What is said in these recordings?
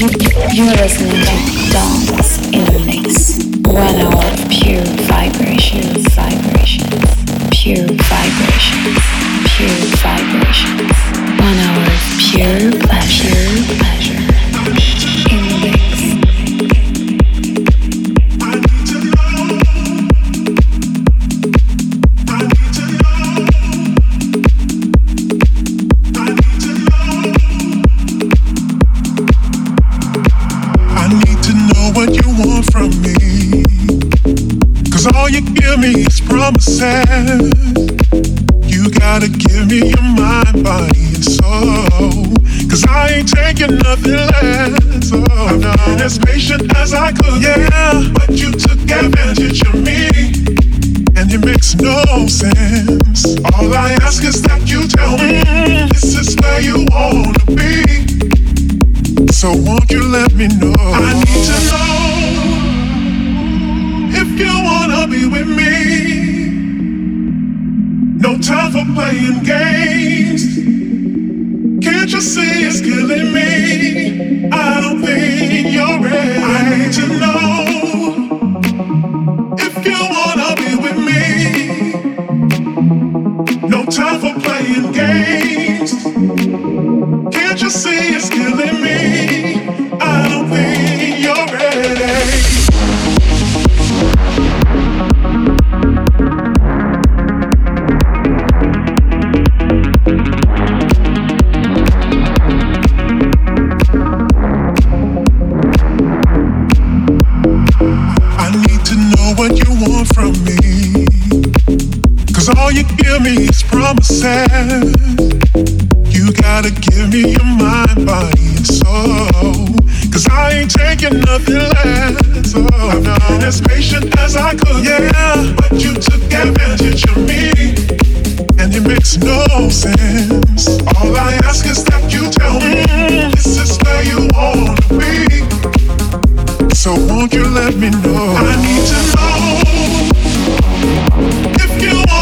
You're listening to Dance in the Mix. One hour pure vibrations, vibrations, pure vibrations, pure vibrations. One hour pure pleasure. Is promises. You gotta give me your mind, body, and soul. Cause I ain't taking nothing less. Oh, no. Been as patient as I could, yeah. But you took advantage of me. And it makes no sense. All I ask is that you tell me this is where you wanna be. So won't you let me know? I need to know if you wanna be with me. No time for playing games. Can't you see it's killing me? I don't think you're ready. I need to know all you give me is promises. You gotta give me your mind, body, and soul. Cause I ain't taking nothing less. Oh, I've been as patient as I could, yeah. But you took advantage of me. And it makes no sense. All I ask is that you tell me this is where you wanna be. So won't you let me know? I need to know if you wanna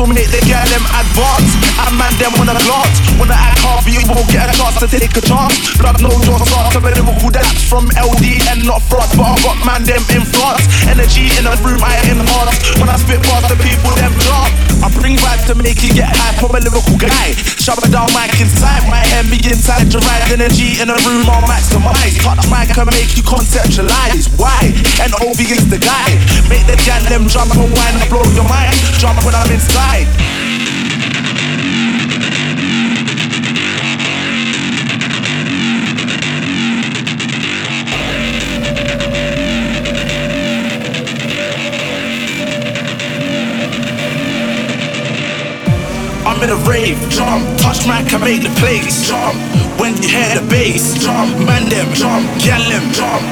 and the dance will make the girl them advance. And man them wanna glance, wanna act hard for you, won't get a chance to take a chance. Blood no your start, some lyrical that's from LD and not France, but I got man them in France. Energy in the room, I enhance. When I spit past the people, them dance. I bring vibes to make you get hype. I'm a lyrical guy. Shove it down mic inside, my head be inside your energy in the room, I'll maximize. Touch mic can make you conceptualize. Why? And OV is the guy. Make the gal them jump and whine and blow your mind jump when I'm inside. Jump, touch my can make the place, jump. When you hear the bass, jump, man them, jump, gal them, jump.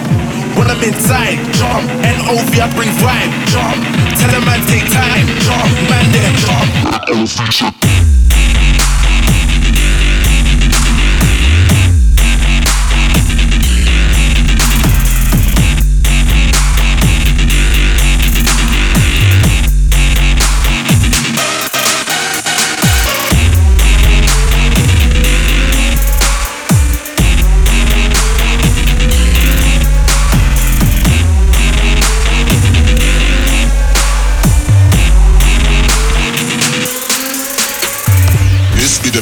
When I'm inside, jump. NOV, I bring vibe, jump. Tell them I take time, jump. Man, there, jump. I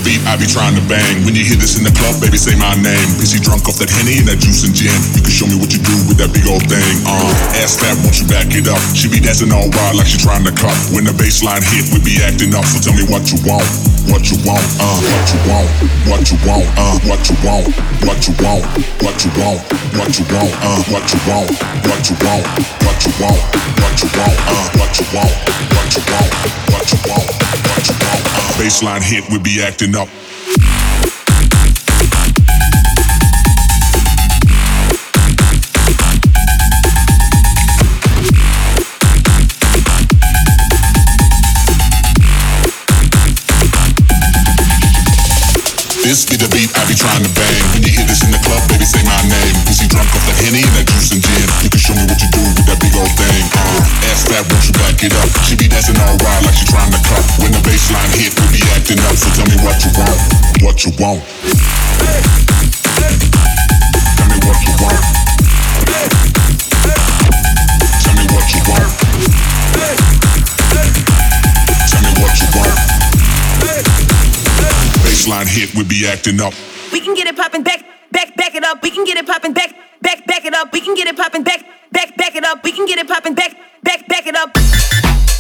be I be trying to bang. When you hear this in the club, baby, say my name. Busy drunk off that henny and that juice and gin. You can show me what you do with that big old thing. Uh, ass fat, won't you back it up? She be dancing all wild like she trying to cut. When the bassline hit, we be acting up. So tell me what you want, what you want, uh, what you want, what you want, uh, what you want, what you want, what you want, what you want, uh, what you want, what you want, what you want, what you want, uh, what you want, what you want, what you want, uh. Bassline hit, we be acting up. This be the beat I be trying to bang. When you hear this in the club, baby, say my name. Is he drunk off the henny and that juice and gin? You can show me what you do with that big old thing. Uh, ass fat, won't you back it up? She be dancing all wild like she trying to cut. When the bassline hit, we be acting up. So tell me what you want, what you want. Tell me what you want. Tell me what you want. Tell me what you want bassline hit, we be acting up. We can get it popping back, back, back it up. We can get it popping back, back, back it up. We can get it popping back, back, back it up. We can get it popping back, back, back it up.